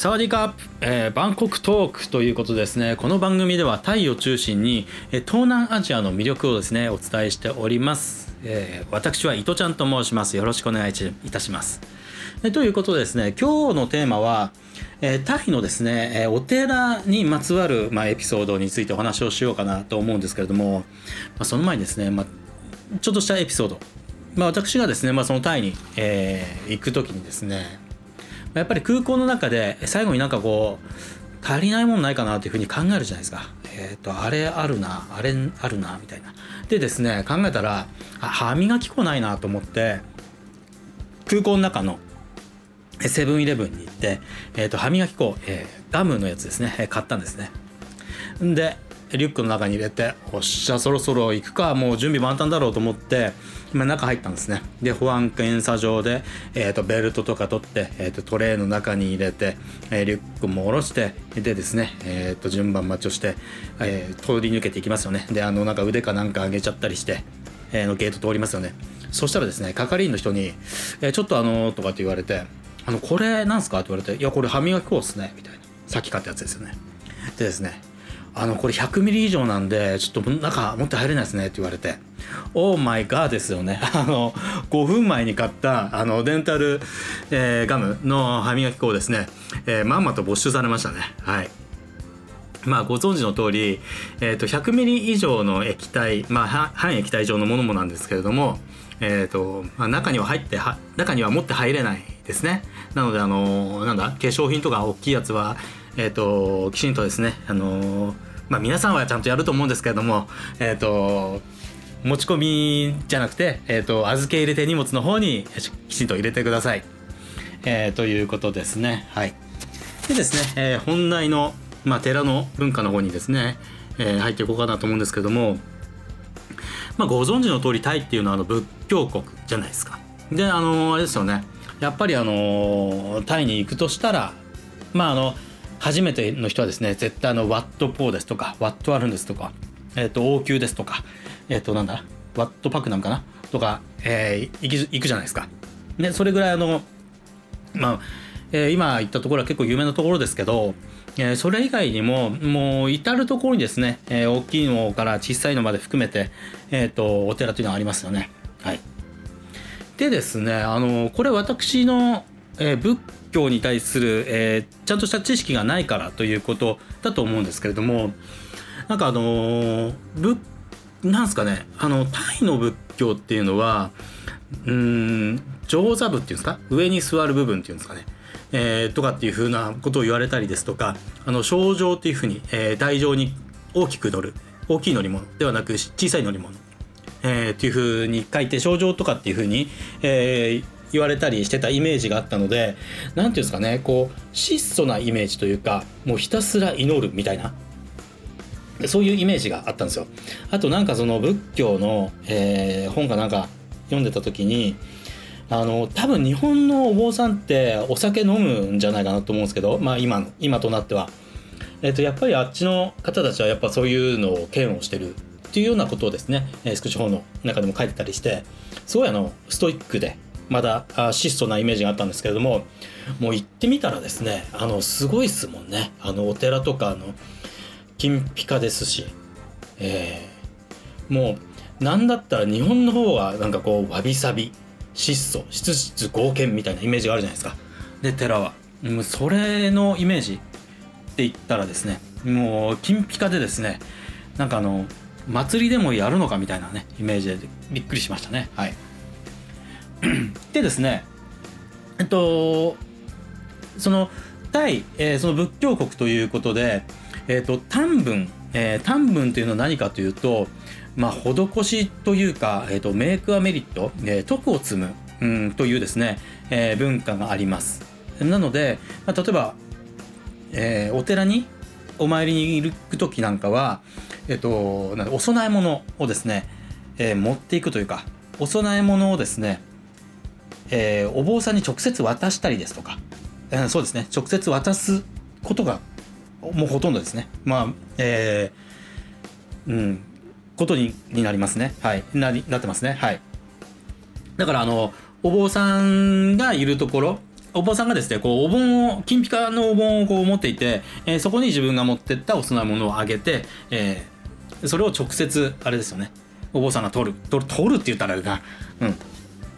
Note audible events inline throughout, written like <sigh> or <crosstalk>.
サワディカップ、えー、バンコクトークということですね。この番組ではタイを中心に、えー、東南アジアの魅力をですね、お伝えしております。えー、私は伊藤ちゃんと申します。よろしくお願いいたします。えということですね、今日のテーマは、えタイのですね、えお寺にまつわる、まあ、エピソードについてお話をしようかなと思うんですけれども、まあ、その前にですね、まあ、ちょっとしたエピソード。まあ、私がですね、まあ、そのタイに、え行く時にですね、やっぱり空港の中で最後になんかこう足りないものないかなというふうに考えるじゃないですか。えっ、ー、とあれあるなあれあるなみたいな。でですね考えたら歯磨き粉ないなと思って空港の中のセブンイレブンに行って、えー、と歯磨き粉、えー、ガムのやつですね買ったんですね。でリュックの中に入れておっしゃそろそろ行くかもう準備万端だろうと思って今中入ったんですね。で保安検査場で、えーと、ベルトとか取って、えーと、トレーの中に入れて、えー、リュックも下ろしてでですね、えーと、順番待ちをして、えー、通り抜けていきますよね。であのなんか腕かなんか上げちゃったりして、えー、のゲート通りますよね。そしたらですね係員の人に「えー、ちょっとあの」とかって言われて「あのこれなんすか?」って言われて「いやこれ歯磨き粉っすね」みたいな。さっき買ったやつですよね。でですねあのこれ100ミリ以上なんでちょっと中持って入れないですねって言われて。オーマイガーですよね。<laughs> あの5分前に買ったあのデンタル、えー、ガムの歯磨き粉をですね、えー、まんまと没収されましたね。はい。まあご存知の通り、えー、と100ミリ以上の液体、まあ、半液体状のものもなんですけれども、えーとまあ、中には入っては中には持って入れないですね。なのであのなんだ化粧品とか大きいやつはえーと、きちんとですね、あのー、まあ、皆さんはちゃんとやると思うんですけれども、えーと、持ち込みじゃなくて、えーと、預け入れて荷物の方にきちんと入れてください。えー、ということですね。はい、でですね、えー、本題の、まあ、寺の文化の方にですね、えー、入っていこうかなと思うんですけども、まあ、ご存知の通りタイっていうのはあの仏教国じゃないですか。であの、あれですよねやっぱりあのタイに行くとしたらまああの初めての人はですね絶対あのワットポーですとかワットあるんですとか、えっ、ー、と王宮ですとかえっ、ー、となんだワットパックなんかな？とか、えー、行く行くじゃないですか。でそれぐらいあのまあ、えー、今言ったところは結構有名なところですけど、えー、それ以外にももう至る所にですね、えー、大きいのから小さいのまで含めて、えーと、お寺というのがありますよね。はい、でですねあのこれ私の、えー、仏教に対する、えー、ちゃんとした知識がないからということだと思うんですけれどもなんかあのー、仏なんすかねあのタイの仏教っていうのはうん上座部っていうんですか？上に座る部分っていうんですかね？えー、とかっていうふうなことを言われたりですとかあの症状っていうふうに、えー、台上に大きく乗る大きい乗り物ではなく小さい乗り物、えー、っていうふうに書いて症状とかっていうふうに、えー、言われたりしてたイメージがあったので何ていうんですかねこう質素なイメージというかもうひたすら祈るみたいなそういうイメージがあったんですよ。あとなんかその仏教の、えー、本かなんか読んでた時にあの多分日本のお坊さんってお酒飲むんじゃないかなと思うんですけどまあ今今となっては。えー、とやっぱりあっちの方たちはやっぱそういうのを嫌悪してるっていうようなことをですね、えー、スクショの中でも書いてたりしてすごいあのストイックでまだ質素なイメージがあったんですけれどももう行ってみたらですねあのすごいっすもんね。あのお寺とかの金ピカですし、えー、もう何だったら日本の方がなんかこうわびさび質素質質合憲みたいなイメージがあるじゃないですか。で寺は。もうそれのイメージって言ったらですねもう金ピカでですねなんかあの祭りでもやるのかみたいなねイメージでびっくりしましたね。はい <clears throat> でですねえっとその対、えー、その仏教国ということで、えっと、短文、えー、短文というのは何かというと、まあ、施しというか、えっと、メイクアメリット、えー、徳を積む、うん、というですね、えー、文化があります。なので、まあ、例えば、えー、お寺にお参りに行く時なんかは、えっと、お供え物をですね、えー、持っていくというかお供え物をですねえー、お坊さんに直接渡したりですとか、えー、そうですね。直接渡すことがもうほとんどですね。まあえー、うんことになりますね。はい。ななってますね。はい。だからあのお坊さんがいるところお坊さんがですねこうお盆を金ピカのお盆をこう持っていて、えー、そこに自分が持ってったお供え物をあげて、えー、それを直接あれですよね。お坊さんが取る取る取るって言ったらあれだ。うん。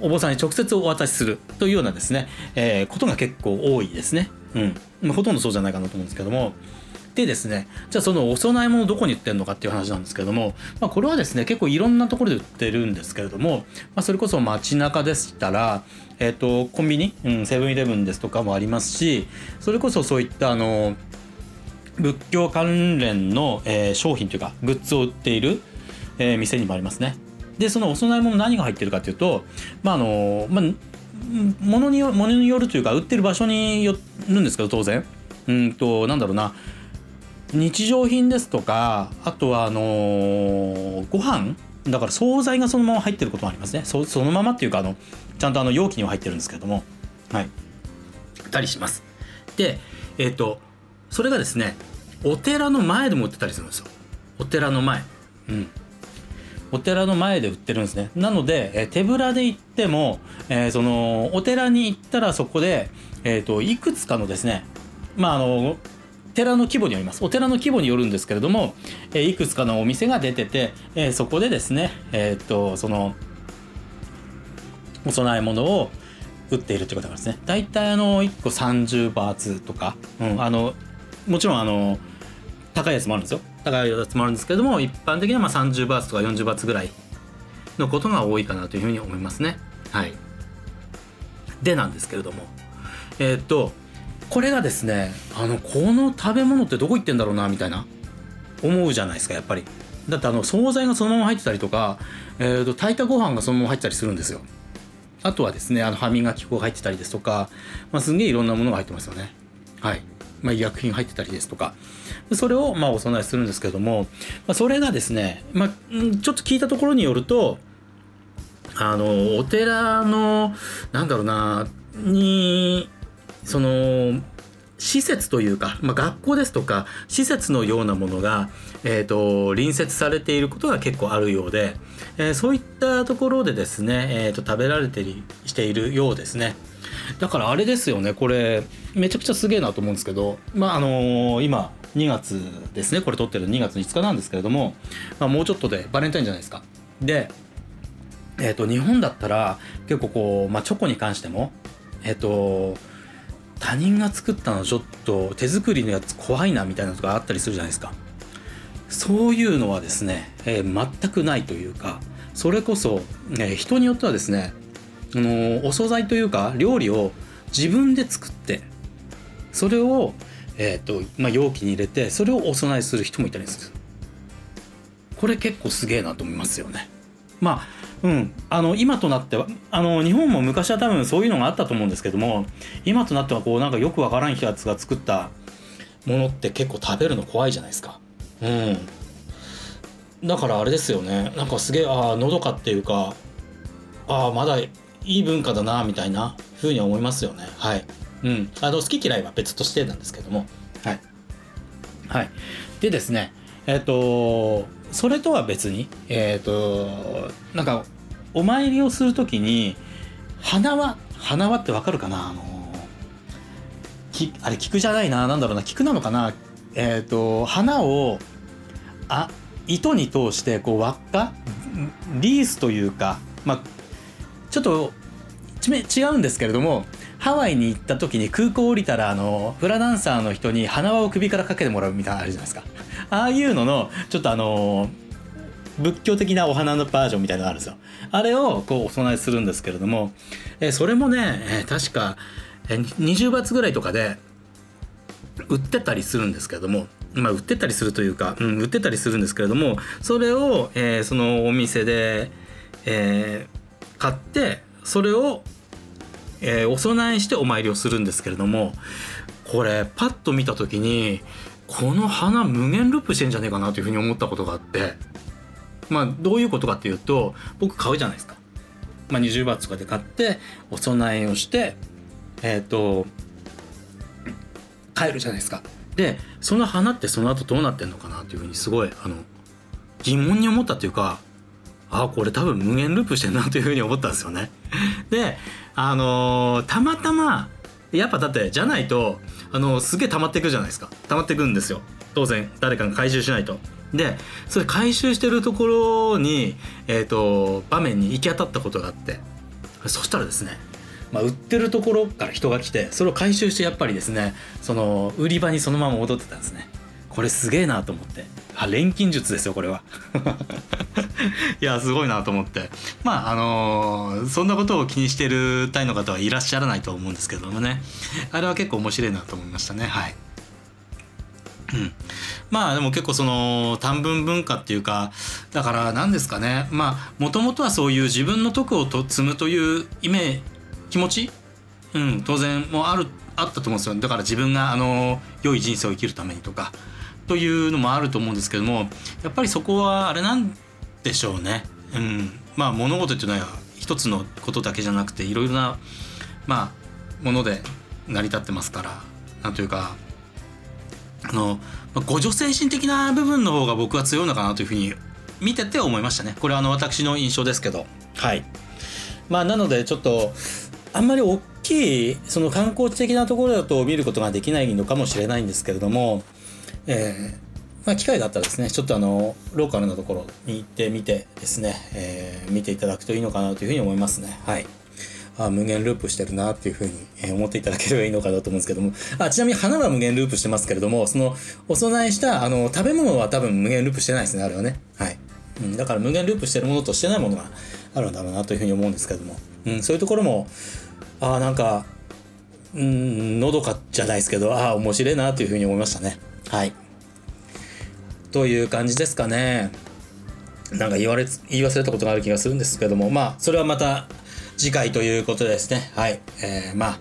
お坊さんに直接お渡しするというようなですね、えー、ことが結構多いですね。うん。ほとんどそうじゃないかなと思うんですけども。でですね、じゃあそのお供え物どこに売ってるのかっていう話なんですけども、まあ、これはですね、結構いろんなところで売ってるんですけれども、まあ、それこそ街中でしたら、えっ、ー、と、コンビニ、うん、セブンイレブンですとかもありますし、それこそそういったあの、仏教関連の、えー、商品というか、グッズを売っている、えー、店にもありますね。で、そのお供え物何が入ってるかというと、まああの、まあ、ものによものによるというか売ってる場所によるんですけど当然。うんとなんだろうな。日常品ですとかあとはあのー、ご飯。だから惣菜がそのまま入ってることもありますね。そそのままっていうかあのちゃんとあの容器には入ってるんですけども。はい。たりします。でえっ、ー、とそれがですねお寺の前でも売ってたりするんですよ。お寺の前。うん。お寺の前で売ってるんですね。なので、え手ぶらで行っても、えー、そのお寺に行ったらそこで、えーといくつかのですねまああの寺の規模によります。お寺の規模によるんですけれども、えー、いくつかのお店が出てて、えー、そこでですねえっ、とそのお供え物を売っているということなんですね。大体あの1個30バーツとか、うん、あのもちろんあの高いやつもあるんですよ。高いやつもあるんですけども一般的にはまあ30バーツとか40バーツぐらいのことが多いかなというふうに思いますね。はい。でなんですけれども。えっ、とこれがですねあのこの食べ物ってどこ行ってんだろうなみたいな。思うじゃないですかやっぱり。だってあの惣菜がそのまま入ってたりとか、えーと、炊いたご飯がそのまま入ってたりするんですよ。あとはですねあの歯磨き粉が入ってたりですとか、まあ、すんげえいろんなものが入ってますよね。はい。まあ、医薬品入ってたりですとかそれをまあお供えするんですけども、まあ、それがですね、まあ、ちょっと聞いたところによるとあのお寺のなんだろうなにその施設というか、まあ、学校ですとか施設のようなものが、えーと、隣接されていることが結構あるようで、えー、そういったところでですね、えーと、食べられてりしているようですね。だからあれですよねこれめちゃくちゃすげえなと思うんですけどまああのー、今2月ですねこれ撮ってる2月5日なんですけれども、まあ、もうちょっとでバレンタインじゃないですか。でえっ、ー、と日本だったら結構こう、まあ、チョコに関してもえっ、ー、と他人が作ったのちょっと手作りのやつ怖いなみたいなのがあったりするじゃないですか。そういうのはですね、えー、全くないというかそれこそ、えー、人によってはですね、あの、お惣菜というか料理を自分で作ってそれを、えーとまあ、容器に入れてそれをお供えする人もいたりする。これ結構すげえなと思いますよね。まあうん、あの今となってはあの日本も昔は多分そういうのがあったと思うんですけども今となってはこうなんかよくわからんやつが作ったものって結構食べるの怖いじゃないですか。うん、だからあれですよね。なんかすげえああのどかっていうかああまだいい文化だなみたいなふうに思いますよね。はい、うん、あの好き嫌いは別としてなんですけども。はい。はい。でですねえっ、ー、とそれとは別にえっ、ー、となんかお参りをする時に花輪花輪ってわかるかな？あのきあれ菊じゃないな？何だろうな？菊なのかな？えっ、ー、と花をあ糸に通してこう輪っか？リースというかまあちょっと違うんですけれどもハワイに行った時に空港降りたらあのフラダンサーの人に花輪を首からかけてもらうみたいなのあるじゃないですか。<laughs> ああいうののちょっとあの仏教的なお花のバージョンみたいなのがあるんですよ。あれをこうお供えするんですけれども、えそれもね、え確か、え20バツぐらいとかで売ってたりするんですけれどもまあ売ってたりするというか、うん、売ってたりするんですけれどもそれを、え、そのお店で、えー、買ってそれをえー、お供えしてお参りをするんですけれどもこれパッと見た時にこの花無限ループしてんじゃねえかなというふうに思ったことがあってまあどういうことかっていうと僕買うじゃないですか。まあ、20バーツとかで買ってお供えをしてえっ、ー、と帰るじゃないですか。でその花ってその後どうなってんのかなというふうにすごいあの疑問に思ったというかあこれ多分無限ループしてんなというふうに思ったんですよね。<laughs> であのー、たまたまやっぱだってじゃないとあのすげえ溜まっていくじゃないですか。溜まっていくんですよ。当然誰かが回収しないと。でそれ回収してるところに、えーと、場面に行き当たったことがあって。そしたらですね、まあ、売ってるところから人が来てそれを回収してやっぱりですねその売り場にそのまま戻ってたんですね。これすげえなと思って。あ錬金術ですよこれは。<laughs> いやすごいなと思って。まああのー、そんなことを気にしてるタイの方はいらっしゃらないと思うんですけどもね。あれは結構面白いなと思いましたね。はい。うん、まあでも結構その短文文化っていうかだから何ですかね。まあもともとはそういう自分の徳をと積むというイメージ気持ち、うん、当然もあるあったと思うんですよ。だから自分があの良い人生を生きるためにとか。というのもあると思うんですけどもやっぱりそこはあれなんでしょうね。うん、まあ物事っていうのは一つのことだけじゃなくていろいろなまあもので成り立ってますからなんというかあの互助精神的な部分の方が僕は強いのかなというふうに見てて思いましたね。これはあの私の印象ですけど。はい。まあなのでちょっとあんまり大きいその観光地的なところだと見ることができないのかもしれないんですけれどもえー、まあ、機会があったらですねちょっとあのローカルなところに行ってみてですね、えー、見ていただくといいのかなというふうに思いますね。はい。あ無限ループしてるなっていうふうに思っていただければいいのかなと思うんですけども。あちなみに花は無限ループしてますけれどもそのお供えしたあの食べ物は多分無限ループしてないですねあれはね。はい、うん、だから無限ループしてるものとしてないものがあるんだろうなというふうに思うんですけども、うん、そういうところもあなんかうんのどかじゃないですけどああ面白いなというふうに思いましたね。はい。という感じですかね。なんか言われ、言い忘れたことがある気がするんですけども、まあ、それはまた次回ということですね。はい。えー、まあ、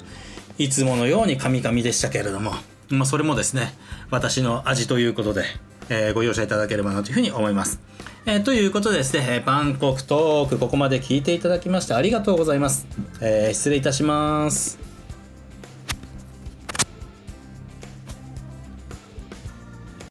いつものようにカミカミでしたけれども、まあ、それもですね、私の味ということで、えー、ご容赦いただければなというふうに思います。えー、ということでですね、バンコクトーク、ここまで聞いていただきましてありがとうございます。えー、失礼いたします。